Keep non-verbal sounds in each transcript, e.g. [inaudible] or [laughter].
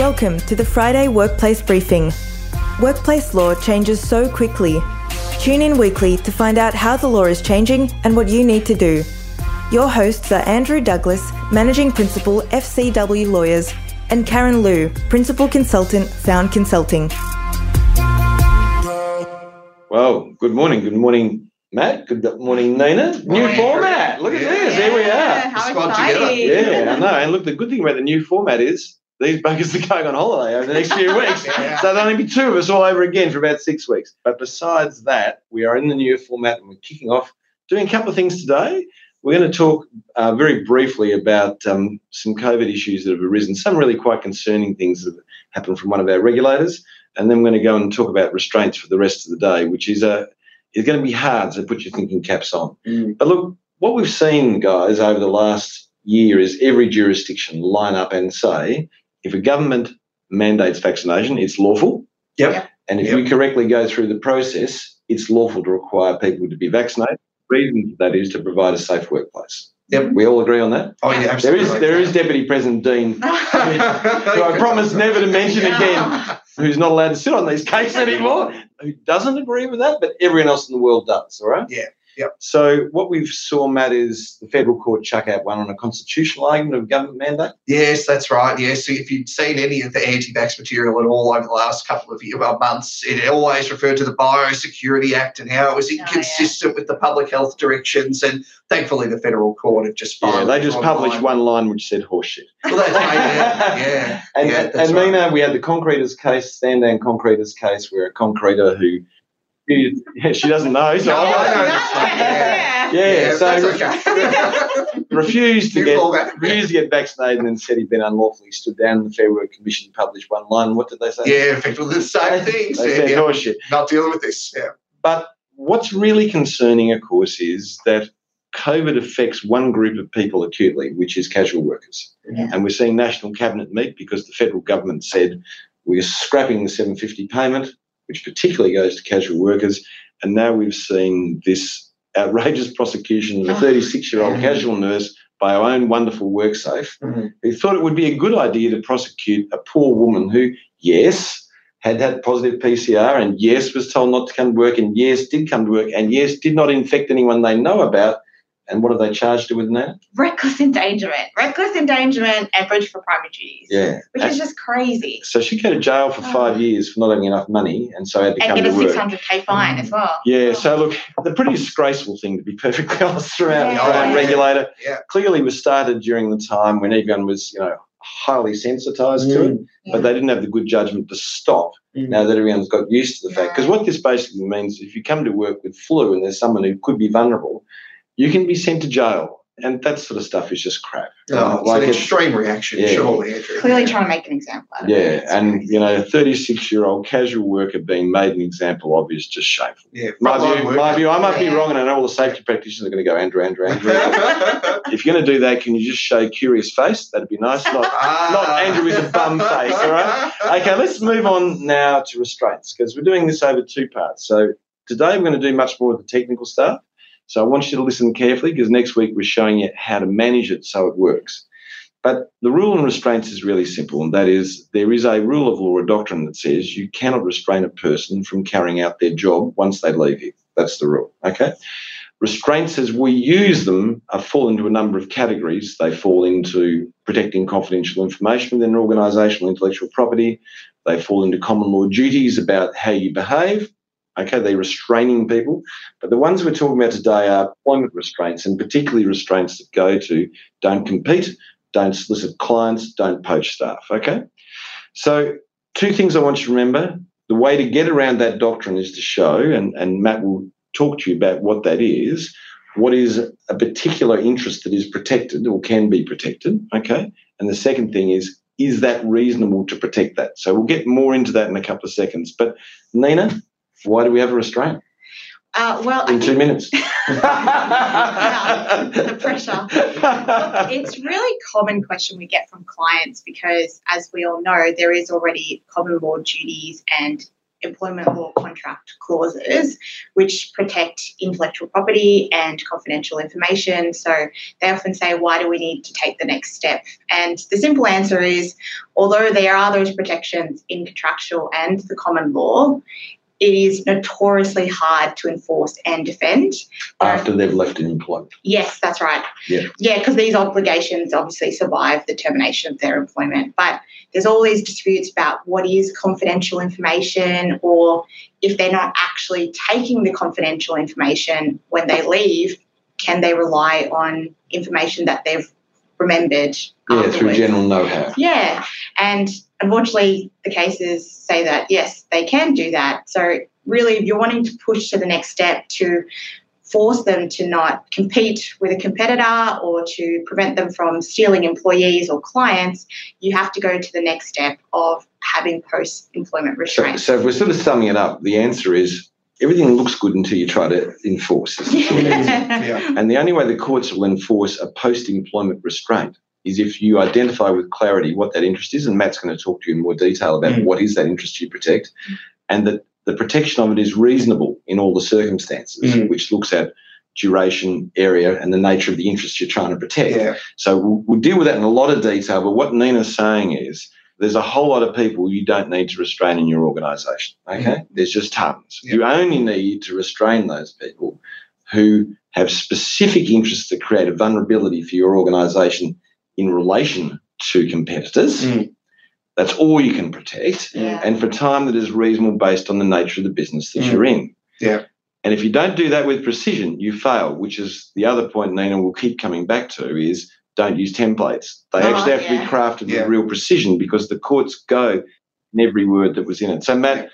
Welcome to the Friday Workplace Briefing. Workplace law changes so quickly. Tune in weekly to find out how the law is changing and what you need to do. Your hosts are Andrew Douglas, Managing Principal, FCW Lawyers, and Karen Liu, Principal Consultant, Found Consulting. Well, good morning. Good morning, Matt. Good morning, Nina. New Morning. format. Look at Yeah. this. Here we are. How Squad exciting. Yeah, I know. And look, the good thing about the new format is these buggers are going on holiday over the next few weeks. [laughs] Yeah. So there'll only be two of us all over again for about six weeks. But besides that, we are in the new format and we're kicking off doing a couple of things today. We're going to talk uh, very briefly about um, some COVID issues that have arisen, some really quite concerning things that have happened from one of our regulators. And then we're going to go and talk about restraints for the rest of the day, which is a is going to be hard, to put your thinking caps on. But look, what we've seen, guys, over the last year is every jurisdiction line up and say if a government mandates vaccination, it's lawful. Yep. And if Yep. we correctly go through the process, it's lawful to require people to be vaccinated. The reason for that is to provide a safe workplace. Yep. We all agree on that? Oh, yeah, absolutely. is there is Deputy President Dean, [laughs] who I promise never to mention again, who's not allowed to sit on these [laughs] cases anymore, who doesn't agree with that, but everyone else in the world does, all right? Yeah, yep. So what we've saw, Matt, is the federal court chuck out one on a constitutional argument of government mandate. Yes, that's right. Yes, so if you'd seen any of the anti-vax material at all over the last couple of year, well, months, it always referred to the Biosecurity Act and how it was oh, yeah. inconsistent with the public health directions. And thankfully, the federal court have just Yeah, they just drawn published line. one line which said horseshit. Well, that's right. Yeah, [laughs] yeah. And, yeah, and right. Nina, we had the concreters case, stand down concreters case, where a concreter who yeah, she doesn't know, so No, I- I know. Yeah. Yeah, Yeah, so that's okay. [laughs] refused to get refused to get vaccinated and then said he'd been unlawfully stood down. The Fair Work Commission published one line. What did they say? yeah, effectively the same things. They Yeah, said yeah. horseshit. Oh, Not dealing with this. Yeah. But what's really concerning, of course, is that COVID affects one group of people acutely, which is casual workers. Yeah. And we're seeing national cabinet meet because the federal government said we're scrapping the 750 payment, which particularly goes to casual workers. And now we've seen this outrageous prosecution of a Oh. 36 year old casual nurse by our own wonderful WorkSafe Mhm. who thought it would be a good idea to prosecute a poor woman who, yes, had had positive PCR and yes, was told not to come to work and yes, did come to work and yes, did not infect anyone they know about. And what have they charged her with now? Reckless endangerment. Reckless endangerment and breach for primary duties. Yeah. Which is just crazy. So she go to jail for oh. five years for not having enough money and so had to And come get to a 600k fine as well. Yeah, oh. so look, the pretty disgraceful thing to be [laughs] perfectly honest throughout Yeah. our Yeah. regulator. Yeah. Clearly was started during the time when everyone was, you know, highly sensitised to it, Yeah. but they didn't have the good judgment to stop mm. now that everyone's got used to the fact. Because what this basically means, if you come to work with flu and there's someone who could be vulnerable, you can be sent to jail. And that sort of stuff is just crap. Oh, it's uh, Like an it- extreme reaction, Yeah. surely, Andrew. Clearly trying to make an example out of it. Yeah, and crazy. you know, a 36 year old casual worker being made an example of is just shameful. Yeah, My view, worker. my view, I might be wrong, and I know all the safety practitioners are going to go, Andrew, Andrew, Andrew. [laughs] if you're going to do that, can you just show curious face? That'd be nice. Not, ah. not Andrew with a bum face, all right? Okay, let's move on now to restraints because we're doing this over two parts. So today we're going to do much more of the technical stuff. So I want you to listen carefully because next week we're showing you how to manage it so it works. But the rule on restraints is really simple, and that is there is a rule of law, a doctrine that says you cannot restrain a person from carrying out their job once they leave you. That's the rule. Okay. Restraints, as we use them, fall into a number of categories. They fall into protecting confidential information within an organisational intellectual property. They fall into common law duties about how you behave. Okay, they're restraining people. But the ones we're talking about today are employment restraints, and particularly restraints that go to don't compete, don't solicit clients, don't poach staff. Okay? So, two things I want you to remember. The way to get around that doctrine is to show, and, and Matt will talk to you about what that is, what is a particular interest that is protected or can be protected. Okay? And the second thing is, is that reasonable to protect that? So, we'll get more into that in a couple of seconds. But, Nina, why do we have a restraint Uh, well, I in two think minutes? [laughs] the pressure. It's really common question we get from clients because, as we all know, there is already common law duties and employment law contract clauses which protect intellectual property and confidential information. So they often say, why do we need to take the next step? And the simple answer is, although there are those protections in contractual and the common law, it is notoriously hard to enforce and defend. After they've left in employment. Yes, that's right. Yeah. Yeah, because these obligations obviously survive the termination of their employment. But there's all these disputes about what is confidential information or if they're not actually taking the confidential information when they leave, can they rely on information that they've remembered? Yeah, through general know-how. Yeah, and unfortunately, the cases say that yes, they can do that. So really, if you're wanting to push to the next step to force them to not compete with a competitor or to prevent them from stealing employees or clients, you have to go to the next step of having post-employment So, restraint. so if we're sort of summing it up, the answer is everything looks good until you try to enforce this. [laughs] Yeah. And the only way the courts will enforce a post-employment restraint is if you identify with clarity what that interest is, and Matt's going to talk to you in more detail about Mm. what is that interest you protect, and that the protection of it is reasonable in all the circumstances, Mm. which looks at duration, area, and the nature of the interest you're trying to protect. Yeah. So we'll, we'll deal with that in a lot of detail. But what Nina's saying is there's a whole lot of people you don't need to restrain in your organisation. Okay, there's just tons. Yeah. You only need to restrain those people who have specific interests that create a vulnerability for your organisation in relation to competitors. Mm. That's all you can protect, Yeah. and for time that is reasonable based on the nature of the business that Mm. you're in. Yeah. And if you don't do that with precision, you fail, which is the other point Nina will keep coming back to is don't use templates. They Oh, actually have to be crafted Yeah. with real precision because the courts go in every word that was in it. So Matt,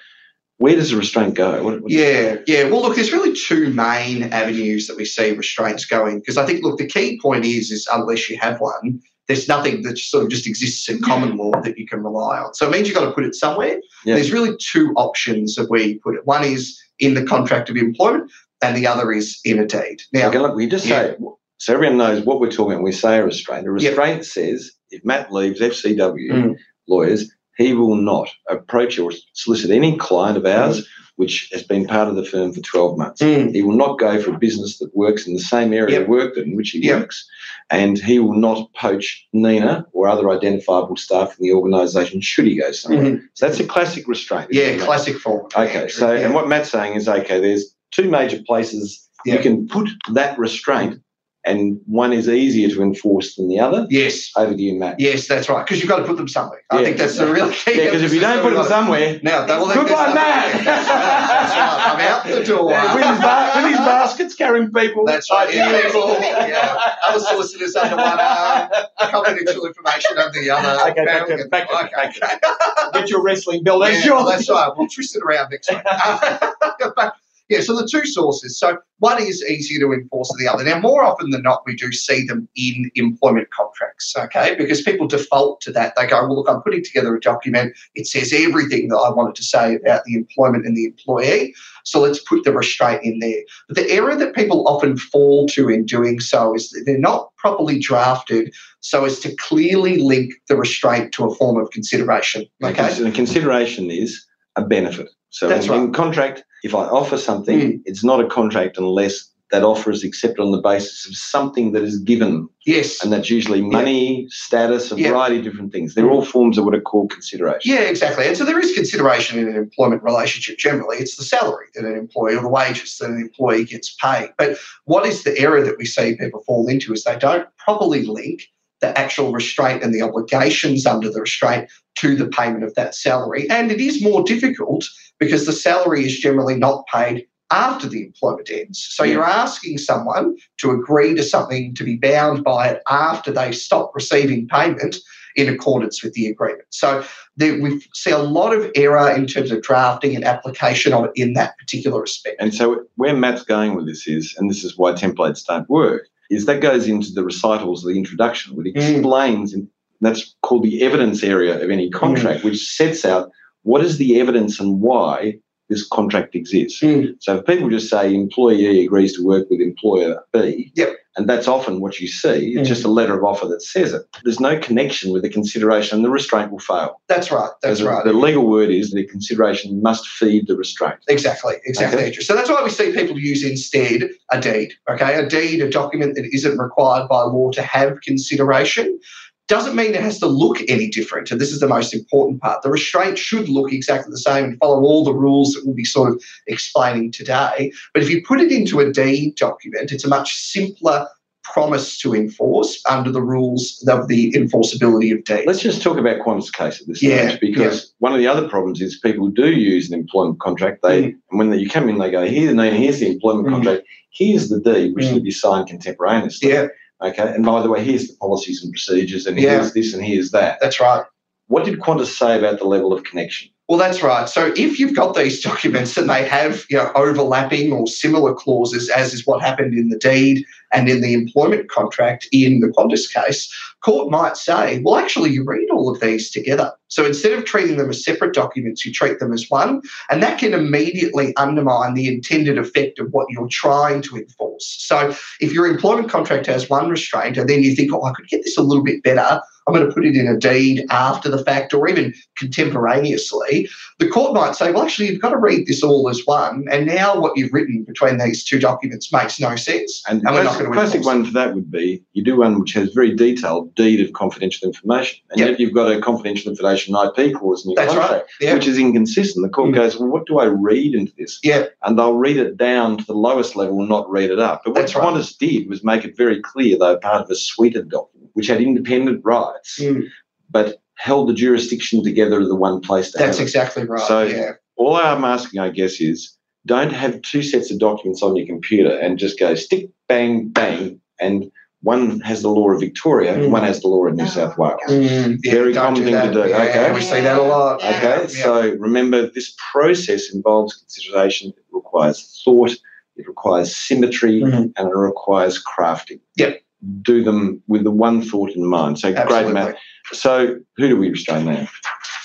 where does the restraint go? What, Yeah, yeah. Well, look, there's really two main avenues that we see restraints going because I think, look, the key point is, is unless you have one, there's nothing that sort of just exists in common law that you can rely on. So it means you've got to put it somewhere. Yeah. There's really two options of where you put it. One is in the contract of employment, and the other is in a deed. Now, Okay, look, we just say so everyone knows what we're talking about when we say a restraint. A Yep. restraint says if Matt leaves FCW Mm. lawyers, he will not approach or solicit any client of ours which has been part of the firm for 12 months. Mm. He will not go for a business that works in the same area Yep. of work in which he Yep. works. And he will not poach Nina or other identifiable staff in the organisation should he go somewhere. Mhm. So that's a classic restraint. yeah, classic form. Okay, so yeah. and what Matt's saying is okay, there's two major places Yeah. you can put that restraint, and one is easier to enforce than the other. yes, Over to you, Matt. yes, that's right. Because you've got to put them somewhere. I Yeah. think that's the real key. Yeah, because if you don't put them somewhere, now, that, well, Good that's one, Matt. That's right. That's right. I'm out the door. Yeah, with, his ba- with his baskets carrying people. That's right. Yeah, people, Yeah. yeah. Other solicitors under one arm, confidential information under the other. Okay, back to- back to- Okay, back to- okay. Get your wrestling belt. Yeah, That's your- that's right. We'll twist it around next week. [laughs] yeah, so the two sources. So one is easier to enforce than the other. Now, more often than not, we do see them in employment contracts, okay? Because people default to that. They go, well, look, I'm putting together a document. It says everything that I wanted to say about the employment and the employee. So let's put the restraint in there. But the error that people often fall to in doing so is that they're not properly drafted so as to clearly link the restraint to a form of consideration. Okay. Okay. So the consideration is a benefit. So That's in, in contract, if I offer something, Mm. it's not a contract unless that offer is accepted on the basis of something that is given, Yes. and that's usually money, status, a Yeah. variety of different things. They're all forms of what are called consideration. Yeah, exactly. And so there is consideration in an employment relationship generally. It's the salary that an employee or the wages that an employee gets paid. But what is the error that we see people fall into is they don't properly link the actual restraint and the obligations under the restraint to the payment of that salary. And it is more difficult because the salary is generally not paid after the employment ends. So you're asking someone to agree to something to be bound by it after they stop receiving payment in accordance with the agreement. So there, we see a lot of error in terms of drafting and application of it in that particular respect. And so where Matt's going with this is, and this is why templates don't work, is that goes into the recitals of the introduction, it Mm. explains, and that's called the evidence area of any contract, which sets out what is the evidence and why this contract exists. Mm. So if people just say employee agrees to work with employer B, Yep. and that's often what you see, it's Mm. just a letter of offer that says it. There's no connection with the consideration, and the restraint will fail. That's right. That's right. The legal word is the consideration must feed the restraint. Exactly, exactly, Okay. So that's why we see people use instead a deed. Okay, a deed, a document that isn't required by law to have consideration, doesn't mean it has to look any different. And this is the most important part. The restraint should look exactly the same and follow all the rules that we'll be sort of explaining today. But if you put it into a deed document, it's a much simpler promise to enforce under the rules of the enforceability of deeds. Let's just talk about Qantas' case at this Yeah, stage, because one of the other problems is people do use an employment contract. They Mm. and when they, you come in, they go, "Here, no, here's the employment Mm. contract. Here's the deed, which Mm. should be signed contemporaneously." yeah, Okay. And by the way, here's the policies and procedures, and Yeah. here's this and here's that. that's right. What did Qantas say about the level of connection? Well, that's right. So if you've got these documents and they have you know overlapping or similar clauses, as is what happened in the deed and in the employment contract in the Qantas case, court might say, well, actually, you read all of these together. So instead of treating them as separate documents, you treat them as one, and that can immediately undermine the intended effect of what you're trying to enforce. So if your employment contract has one restraint and then you think, oh, I could get this a little bit better, I'm going to put it in a deed after the fact or even contemporaneously, the court might say, well, actually, you've got to read this all as one. And now what you've written between these two documents makes no sense. And the And classic, classic one for that would be you do one which has very detailed deed of confidential information, and Yep. yet you've got a confidential information IP clause in your That's right. contract, which is inconsistent. The court Mm. goes, well, what do I read into this? Yeah. And they'll read it down to the lowest level and not read it up. But what That's right. Did was make it very clear they were part of a suite of documents which had independent rights, Mm. but held the jurisdiction together in the one place to That's have it. exactly right. So- yeah. All I'm asking, I guess, is don't have two sets of documents on your computer and just go stick, bang, bang, and one has the law of Victoria and Mm. one has the law of New Oh, South Wales. Mm, yeah, Very don't common thing that. to do, Yeah, okay? We see that a lot. Okay, Yeah. so remember this process involves consideration, it requires thought, it requires symmetry, Mhm. and it requires crafting. Yep. Do them with the one thought in mind. So great, Absolutely. Matt. So who do we restrain now?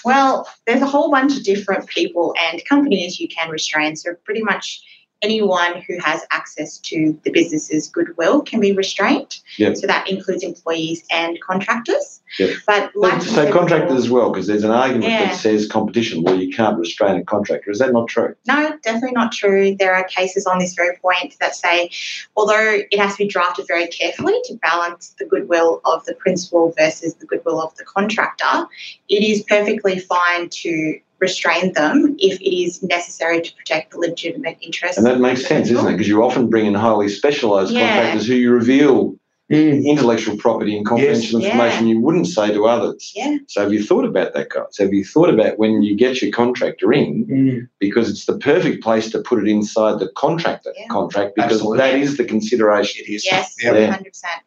Well, there's a whole bunch of different people and companies you can restrain. So pretty much anyone who has access to the business's goodwill can be restrained. Yep. So that includes employees and contractors. Yep. But like so contractors as well, because there's an argument Yeah. that says competition law, you can't restrain a contractor. Is that not true? No, definitely not true. There are cases on this very point that say, although it has to be drafted very carefully to balance the goodwill of the principal versus the goodwill of the contractor, it is perfectly fine to restrain them if it is necessary to protect the legitimate interests. And that makes sense, isn't it? Because you often bring in highly specialised Yeah. contractors who you reveal Mm. intellectual property and confidential Yes. information you wouldn't say to others. Yeah. So have you thought about that, guys? Have you thought about when you get your contractor in, Mm. because it's the perfect place to put it inside the contractor Yeah. contract, because Absolutely. that is the consideration. It is. Yes, Yeah. Yeah. 100%.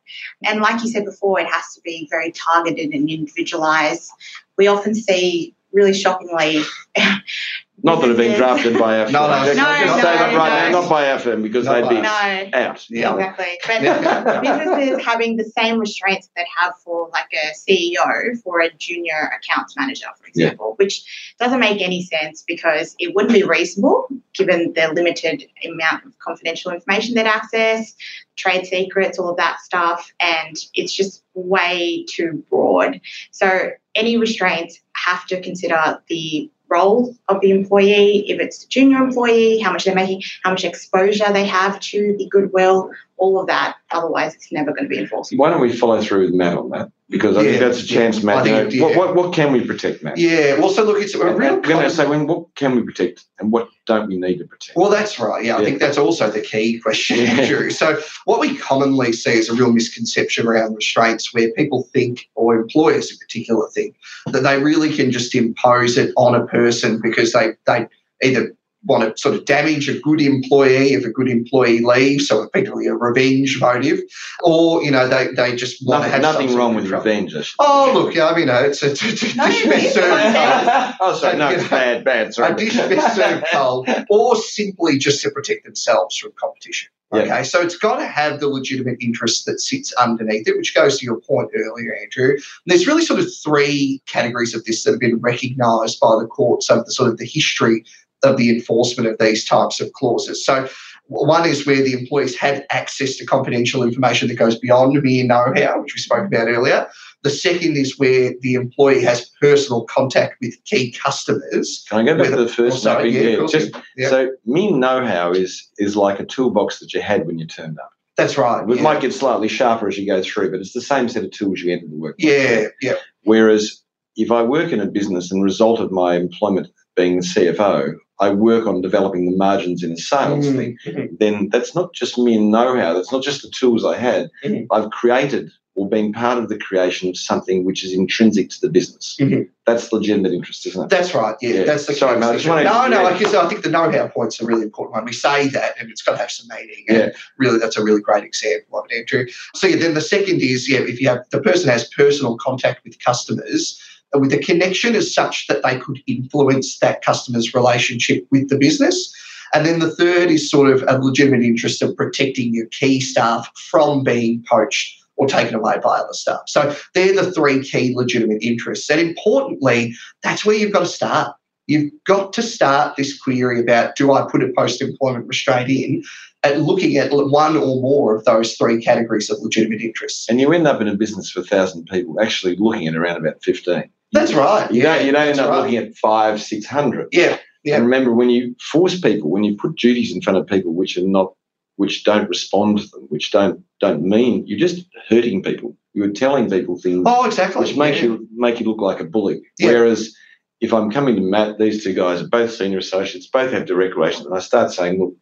And like you said before, it has to be very targeted and individualized. We often see, really shockingly, [laughs] Not that have been drafted by [laughs] our No, no, no, just no, say that right no. now, not by firm, because they'd be No, out. Yeah. Exactly. [laughs] But businesses having the same restraints that have for like a CEO for a junior accounts manager, for Yeah. example, which doesn't make any sense because it wouldn't be reasonable given the limited amount of confidential information they'd access, trade secrets, all of that stuff, and it's just way too broad. So any restraints have to consider the role of the employee, if it's a junior employee, how much they're making, how much exposure they have to the goodwill, all of that. Otherwise, it's never going to be enforceable. Why don't we follow through with Matt on that? Because I think that's a chance, yeah. Matt. You know, it- what, what, what can we protect, Matt? Yeah. Well, so look, it's a real. going to say, when, what can we protect and what don't we need to protect? Well, that's right. Yeah, I think that's also the key question, Yeah. Andrew. So, what we commonly see is a real misconception around restraints where people think, or employers in particular think, that they really can just impose it on a person because they, they either want to sort of damage a good employee if a good employee leaves, so effectively a revenge motive, or, you know, they, they just want to have nothing wrong with of trouble. revenge. I Oh, say. look, I mean, it's a, it's a, it's a No, dish it best served cold. oh, sorry, no, it's bad, bad. a Sorry. dish best served cold, or simply just to protect themselves from competition. Yeah. Okay, so it's got to have the legitimate interest that sits underneath it, which goes to your point earlier, Andrew. And there's really sort of three categories of this that have been recognised by the courts over the sort of the history of the enforcement of these types of clauses. So one is where the employees have access to confidential information that goes beyond mere know-how, which we spoke about earlier. The second is where the employee has personal contact with key customers. Can I go back to the first? Maybe? yeah, just yeah. so mere know-how is is like a toolbox that you had when you turned up. That's right. It yeah. might get slightly sharper as you go through, but it's the same set of tools you enter the workplace. yeah, yeah, Whereas if I work in a business and result of my employment being the CFO, I work on developing the margins in a sales Mhm, thing, then that's not just mere know-how. That's not just the tools I had. Mhm. I've created or been part of the creation of something which is intrinsic to the business. Mhm. That's legitimate interest, isn't it? That's right. Yeah, Yeah. that's the Sorry, mate, I just wanted No, no. yeah. I guess I think the know-how point's a really important one. We say that, and it's got to have some meaning. And Yeah. really, that's a really great example of it, Andrew. So yeah, then the second is yeah, if you have the person has personal contact with customers. With a connection as such that they could influence that customer's relationship with the business. And then the third is sort of a legitimate interest of protecting your key staff from being poached or taken away by other staff. So they're the three key legitimate interests. And importantly, that's where you've got to start. You've got to start this query about do I put a post employment restraint in at looking at one or more of those three categories of legitimate interests. And you end up in a business a thousand people actually looking at around about fifteen. That's right. You don't you don't end up right. looking at five, six hundred. Yeah, yeah. And remember when you force people, when you put duties in front of people which are not which don't respond to them, which don't don't mean you're just hurting people. You're telling people things Oh, exactly. which makes Yeah. you make you look like a bully. Yeah. Whereas if I'm coming to Matt, these two guys are both senior associates, both have direct relations, and I start saying, look,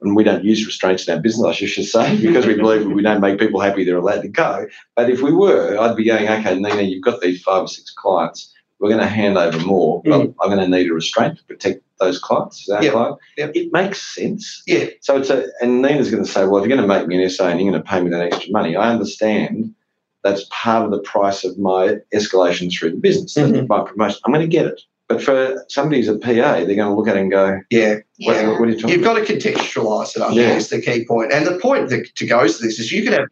and we don't use restraints in our business, I should say, [laughs] because we believe we don't make people happy, they're allowed to go. But if we were, I'd be going, okay, Nina, you've got these five or six clients. We're going to hand over more, but I'm going to need a restraint to protect those clients. Our Yep. client. Yep. It makes sense. Yeah. So it's a, and Nina's going to say, well, if you're going to make me an SA and you're going to pay me that extra money, I understand that's part of the price of my escalation through the business, Mhm. my promotion. I'm going to get it. But for somebody who's a PA, they're going to look at it and go, Yeah. what, Yeah. what are you talking You've about? got to contextualise it, I think, Yeah. is the key point. And the point that to goes to this is you could have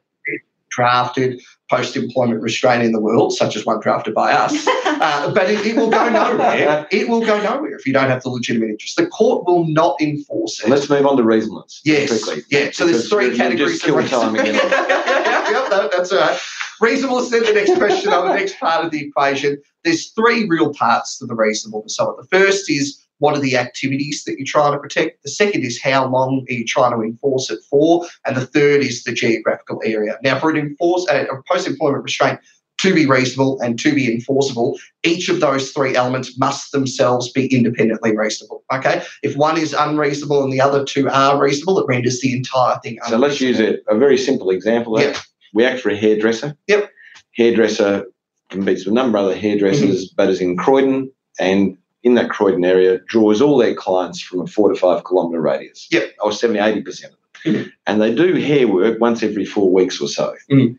drafted post employment restraint in the world, such as one drafted by us, [laughs] uh, but it, it will go nowhere. It will go nowhere if you don't have the legitimate interest. The court will not enforce it. And let's move on to reasonableness. Yes. quickly. Yeah. So there's three categories. Just killed of time again. [laughs] yep, that, that's all right. Reasonableness then the next question on the next part of the equation. There's three real parts to the reasonableness of it. The first is what are the activities that you're trying to protect? The second is how long are you trying to enforce it for? And the third is the geographical area. Now, for an enforce uh, a post-employment restraint to be reasonable and to be enforceable, each of those three elements must themselves be independently reasonable. Okay, if one is unreasonable and the other two are reasonable, it renders the entire thing. So let's use a, a very simple example. Yep. We act for a hairdresser. Yep. Hairdresser competes with a number of other hairdressers, Mm-hmm. but is in Croydon and in that Croydon area draws all their clients from a four to five kilometre radius. Yep. Or 70, 80% of them. Mhm. And they do hair work once every four weeks or so. Mhm.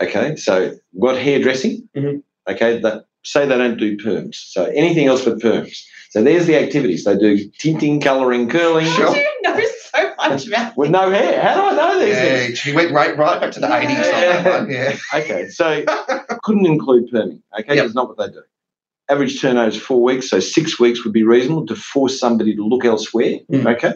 Okay, so we've got hairdressing. Mhm. Okay, that say they don't do perms. So anything else but perms. So there's the activities. They do tinting, colouring, curling. How do you know so much about With no hair. How do I know these things? Yeah, she went right, right back to the 80s on that one. Yeah. [laughs] Okay, so couldn't include perming. Okay, Yep. that's not what they do. Average turnover is four weeks, so six weeks would be reasonable to force somebody to look elsewhere. Mm. Okay,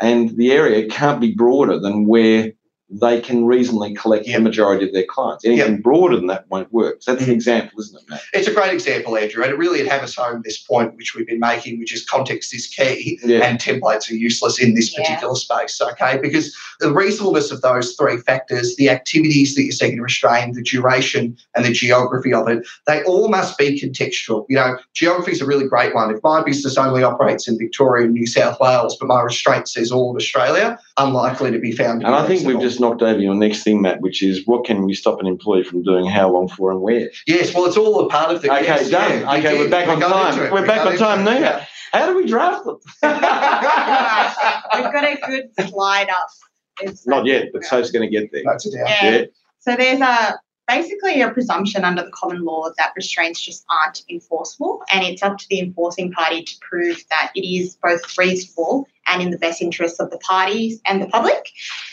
and the area can't be broader than where they can reasonably collect Yep. the majority of their clients. Anything broader than that won't work. So that's an Mhm. example, isn't it, Matt? It's a great example, Andrew, and it really it hammers home this point which we've been making, which is context is key Yeah. and templates are useless in this Yeah. particular space, okay? Because the reasonableness of those three factors, the activities that you're seeking to restrain, the duration and the geography of it, they all must be contextual. You know, geography is a really great one. If my business only operates in Victoria and New South Wales, but my restraint says all of Australia, unlikely to be found And I think we've just knocked over your next thing, Matt, which is what can we stop an employee from doing, how long for, and where? Yes, well, it's all a part of the. Okay, yes, done. yeah, we Okay, we're did. back on time. into it. We're back on time, now. Nina. How do we draft them? [laughs] We've got a good slide up. It's Not yet, but Soph's going to get there. Notes it down. Yeah. Yeah. So there's a basically a presumption under the common law that restraints just aren't enforceable, and it's up to the enforcing party to prove that it is both reasonable and in the best interests of the parties and the public.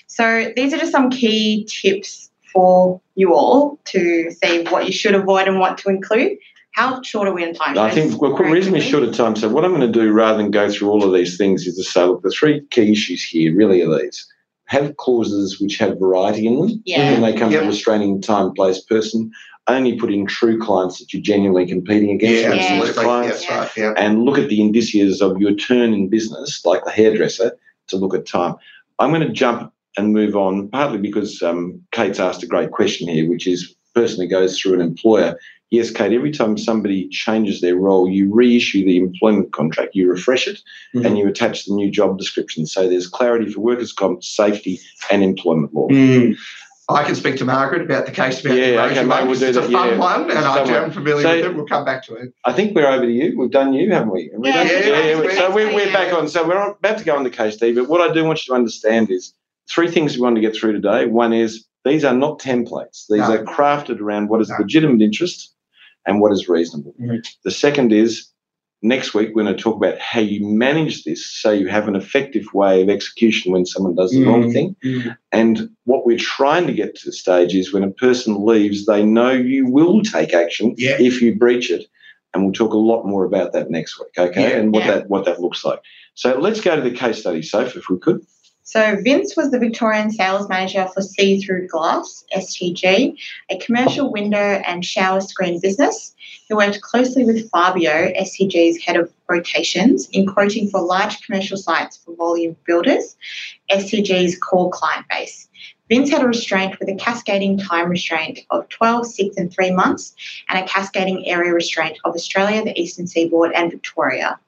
So these are just some key tips for you all to see what you should avoid and what to include. How short are we in time? I think we're reasonably short of time. So what I'm going to do, rather than go through all of these things, is to say, look, the three key issues here really are these: have clauses which have variety in them Yeah. when they come Yep. to restraining time, place, person. Only put in true clients that you're genuinely competing against. Yeah, absolutely. clients. That's right. Yeah. and look at the indicias of your turn in business, like the hairdresser, to look at time. I'm going to jump and move on, partly because um, Kate's asked a great question here, which is person who goes through an employer. Yes, Kate, every time somebody changes their role, you reissue the employment contract, you refresh it, Mhm. and you attach the new job description. So there's clarity for workers' comp, safety, and employment law. Mm. I can speak to Margaret about the case about Yeah, the okay, erosion mate, one, we'll 'cause do it's a that, fun yeah. one, and It's I'm familiar So- with it. We'll come back to it. I think we're over to you. We've done you, haven't we? Have we Yeah, done yeah, you? yeah, So we're, we're back on. So we're about to go on the case, Steve. But what I do want you to understand is three things we want to get through today. One is these are not templates. These No. are crafted around what is No. legitimate interest and what is reasonable. Mhm. The second is next week we're going to talk about how you manage this so you have an effective way of execution when someone does the wrong Mm. thing. Mm. And what we're trying to get to the stage is when a person leaves, they know you will take action Yeah. if you breach it. And we'll talk a lot more about that next week, okay? Yeah. and what Yeah. that what that looks like. So let's go to the case study, Soph, if we could. So Vince was the Victorian sales manager for See Through Glass, STG, a commercial window and shower screen business who worked closely with Fabio, STG's head of quotations, in quoting for large commercial sites for volume builders, STG's core client base. Vince had a restraint with a cascading time restraint of 12, 6, and 3 months, and a cascading area restraint of Australia, the Eastern Seaboard, and Victoria.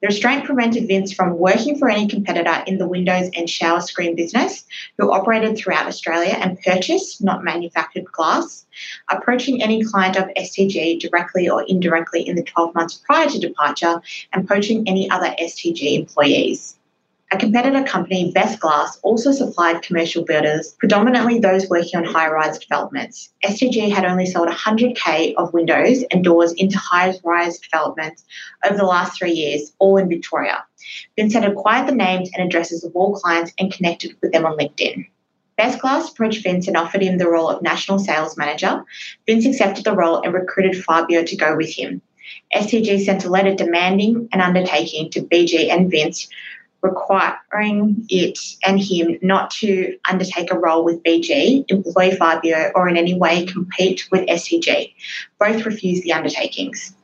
The restraint prevented Vince from working for any competitor in the windows and shower screen business who operated throughout Australia and purchased, not manufactured, glass, approaching any client of STG directly or indirectly in the 12 months prior to departure, and poaching any other STG employees. A competitor company, Best Glass, also supplied commercial builders, predominantly those working on high rise developments. STG had only sold 100k of windows and doors into high rise developments over the last three years, all in Victoria. Vince had acquired the names and addresses of all clients and connected with them on LinkedIn. Best Glass approached Vince and offered him the role of national sales manager. Vince accepted the role and recruited Fabio to go with him. STG sent a letter demanding an undertaking to BG and Vince, requiring it and him not to undertake a role with BG, employ Fabio, or in any way compete with STG. Both refused the undertakings.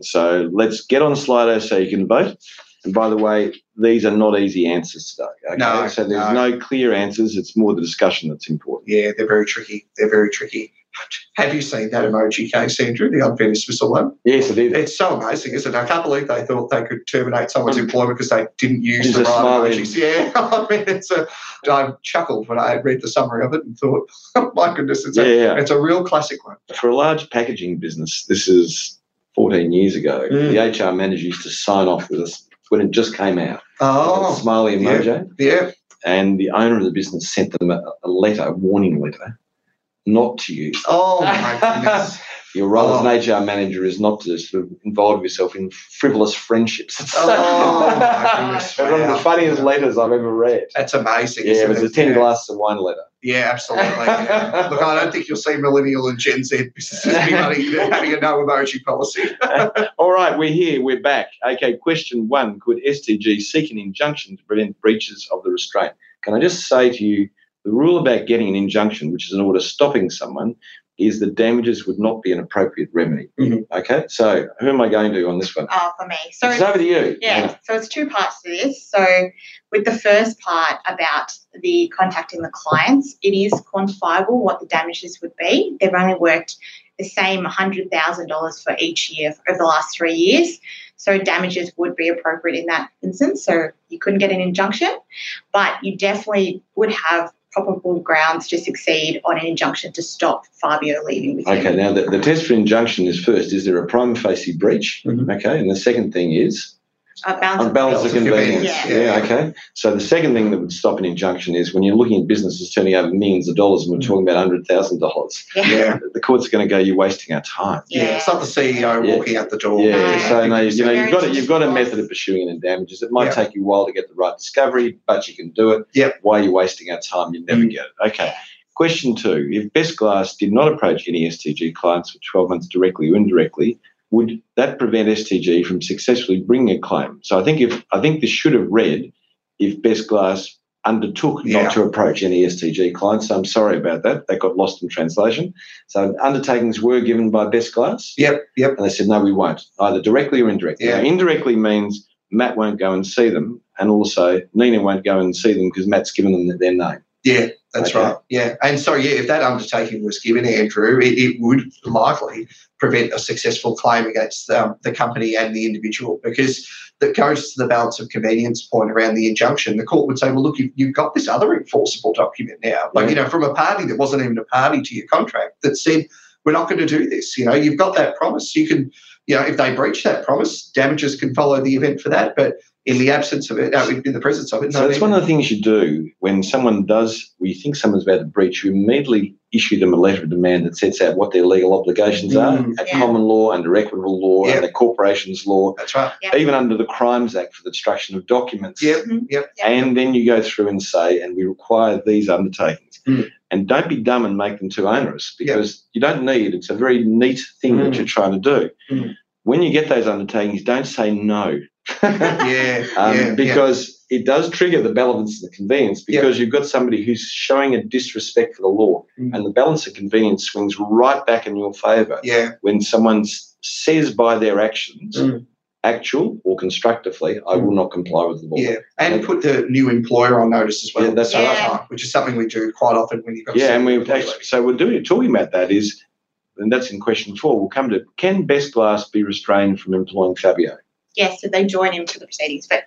So let's get on Slido so you can vote. And by the way, these are not easy answers today. Okay? No, so there's no. clear answers. It's more the discussion that's important. Yeah, they're very tricky. They're very tricky. Have you seen that emoji case, Andrew? The unfair dismissal one? Yes, it is. It's so amazing, isn't it? I can't believe they thought they could terminate someone's employment because they didn't use Use the right emojis. Yeah, [laughs] I mean, it's a. I chuckled when I read the summary of it and thought, oh [laughs] my goodness, it's, Yeah, a, yeah. it's a real classic one. For a large packaging business, this is 14 years ago. Mm. The HR manager used to sign off with us when it just came out. Oh, smiley yeah. emoji. yeah. And the owner of the business sent them a, a letter, a warning letter, not to use. Oh [laughs] my goodness. Your role Oh. as an HR manager is not to sort of involve yourself in frivolous friendships. [laughs] Oh, my goodness. It's [laughs] one of the funniest letters I've ever read. That's amazing. Yeah, it isn't was a 10 yeah. glasses of wine letter. Yeah, absolutely. yeah. Look, I don't think you'll see millennial and Gen Z businesses be having, having a no emoji policy. All right, we're here, we're back. Okay, question one Could STG seek an injunction to prevent breaches of the restraint? Can I just say to you, the rule about getting an injunction, which is an order stopping someone, is that damages would not be an appropriate remedy. Mhm. Okay, so who am I going to on this one? Oh, for me. So it's over to you. Yeah, so it's two parts to this. So, with the first part about the contacting the clients, it is quantifiable what the damages would be. They've only worked the same $100,000 for each year over the last three years. So, damages would be appropriate in that instance. So, you couldn't get an injunction, but you definitely would have probable grounds to succeed on an injunction to stop Fabio leaving with Okay, you. now the, the test for injunction is first, is there a prima facie breach? Mhm. Okay, and the second thing is Uh, balance of unbalance of convenience. convenience. Yeah. Yeah. okay. So the second thing that would stop an injunction is when you're looking at businesses turning over millions of dollars and we're talking about hundred thousand dollars. Yeah. Yeah. The court's going to go, you're wasting our time. Yeah, it's not the CEO Yeah. walking out the door. Yeah, No. so no, you know, you've got a, you've got a method of pursuing in damages. It might Yeah. take you a while to get the right discovery, but you can do it. Yep. Why are you wasting our time? You never Mm. get it. Okay. Question two: If Best Glass did not approach any STG clients for 12 months directly or indirectly, would that prevent STG from successfully bringing a claim? So I think if I think this should have read if Best Glass undertook Yeah. not to approach any STG clients. So I'm sorry about that. That got lost in translation. So undertakings were given by Best Glass. Yep, yep. And they said, no, we won't, either directly or indirectly. Yeah. Now, indirectly means Matt won't go and see them, and also Nina won't go and see them because Matt's given them their name. Yeah, that's Okay. right. Yeah. And so, yeah, if that undertaking was given, Andrew, it, it would likely prevent a successful claim against um, the company and the individual because that goes to the balance of convenience point around the injunction. The court would say, well, look, you've, you've got this other enforceable document now, like, Yeah. you know, from a party that wasn't even a party to your contract that said, we're not going to do this. You know, you've got that promise. You can, you know, if they breach that promise, damages can follow the event for that. But in the absence of it, uh, in the presence of it, So no that's one of the things you do when someone does, we think someone's about to breach, you immediately issue them a letter of demand that sets out what their legal obligations are Mm. at Yeah. common law, under equitable law, Yep. under corporations law, That's right. Yeah. even under the Crimes Act for the destruction of documents. Yep. Mhm. Yep. Yeah. And then you go through and say, and we require these undertakings. Mm. And don't be dumb and make them too onerous because you don't need, it's a very neat thing that Mm. you're trying to do. Mm. When you get those undertakings, don't say no. [laughs] Yeah. Um, yeah. because it does trigger the balance of the convenience because you've got somebody who's showing a disrespect for the law Mm. and the balance of convenience swings right back in your favour yeah. when someone says by their actions Mm. actual or constructively i will not comply with the law Yeah, and put the new employer on notice as well. Yeah, that's right. time, Which is something we do quite often when you've got. yeah and we we've actually so we're doing talking about that is and that's in question four we'll come to can best glass be restrained from employing fabio Yes, so they join into the proceedings, but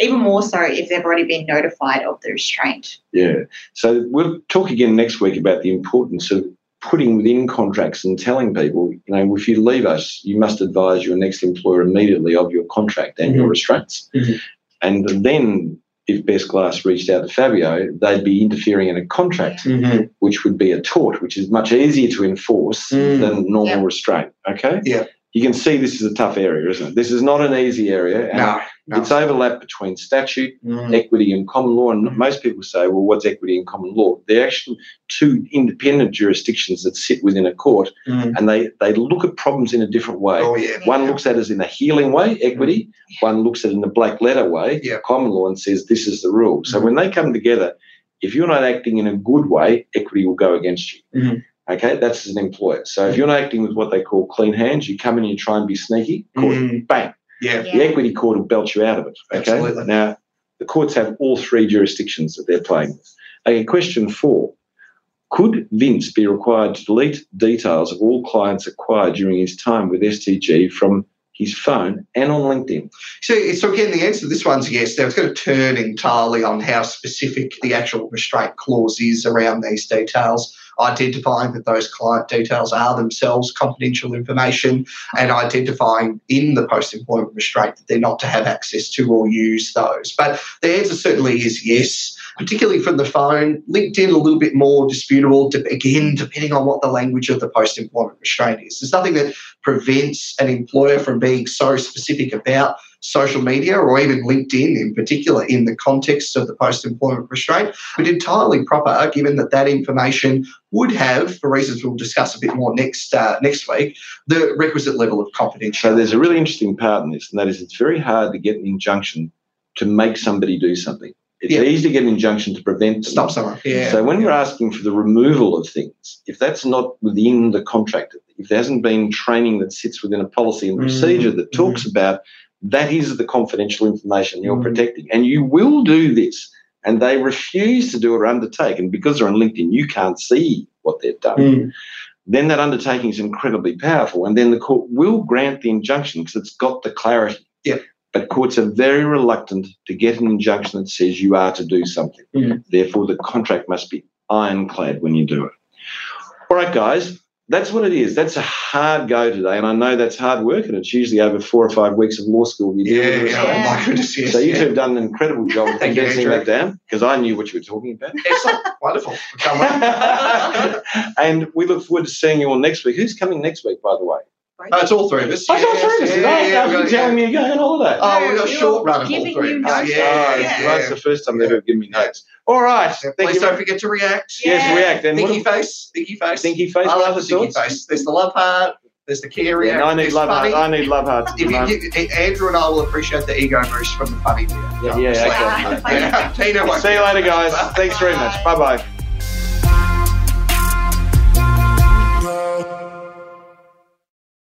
even more so if they've already been notified of the restraint. Yeah. So we'll talk again next week about the importance of putting within contracts and telling people, you know, if you leave us, you must advise your next employer immediately of your contract and your Mhm. restraints. Mhm. And then if Best Glass reached out to Fabio, they'd be interfering in a contract, Mhm. which would be a tort, which is much easier to enforce Mm. than normal Yeah. restraint. Okay? Yeah. You can see this is a tough area, isn't it? This is not an easy area. No, no. It's overlap between statute Mm. equity and common law. And Mhm. most people say, well, what's equity and common law? They're actually two independent jurisdictions that sit within a court Mm. and they, they look at problems in a different way. Oh yeah. One looks at it as in a healing way, equity. One looks at it in a black letter way, Yeah. common law, and says this is the rule. So Mhm. when they come together, if you're not acting in a good way, equity will go against you. Okay, that's as an employer. So if you're not acting with what they call clean hands, you come in and you try and be sneaky, court, Mm. bang, Yeah. the equity court will belt you out of it. Okay. Absolutely. Now, the courts have all three jurisdictions that they're playing with. Okay, question four. Could Vince be required to delete details of all clients acquired during his time with STG from his phone and on LinkedIn? So, so again, the answer to this one's yes. Now it's going to turn entirely on how specific the actual restraint clause is around these details, identifying that those client details are themselves confidential information, and identifying in the post-employment restraint that they're not to have access to or use those. But the answer certainly is yes. Particularly from the phone, LinkedIn a little bit more disputable. Again, depending on what the language of the post-employment restraint is. There's nothing that prevents an employer from being so specific about social media or even LinkedIn in particular in the context of the post employment restraint, but entirely proper given that that information would have, for reasons we'll discuss a bit more next uh, next week, the requisite level of confidentiality. So there's a really interesting part in this, and that is it's very hard to get an injunction to make somebody do something. It's Yeah. easy to get an injunction to prevent them. Stop someone. Yeah. So when you're asking for the removal of things, if that's not within the contract, if there hasn't been training that sits within a policy and Mm, procedure that talks about that is the confidential information you're Mm. protecting, and you will do this, and they refuse to do it or undertake, and because they're on LinkedIn, you can't see what they've done. Mm. Then that undertaking is incredibly powerful, and then the court will grant the injunction because it's got the clarity. Yep. But courts are very reluctant to get an injunction that says you are to do something. Mm. Therefore, the contract must be ironclad when you do it. All right, guys, that's what it is. That's a hard go today, and I know that's hard work, and it's usually over four or five weeks of law school. You deal Yeah, with yeah. Oh my goodness, yes. So you yeah. two have done an incredible job [laughs] of Thank condensing that down because I knew what you were talking about. Excellent. Wonderful. Come on. [laughs] and we look forward to seeing you all next week. Who's coming next week, by the way? Oh, it's all three of us. I got Yes, three of us. yeah, today. yeah, I've we've been got- telling me you're going on holiday. Oh, we've got a short run of all three. you of us. notes. Yeah, Oh, yeah. That's the first time they've ever given me notes. All right. Yeah, Thank Please you. don't forget to react. Yes, react. And Thinky face, thinky face. Thinky face, I love the thinky face. There's the love heart, There's the care Yeah, react. no, I need love funny. hearts. [laughs] I need love hearts. at If you, moment. Andrew and I will appreciate the ego boost from the funny bit. Yeah, yeah, [laughs] okay. Yeah. Tina, See you later, guys. [laughs] Thanks very much. Bye bye.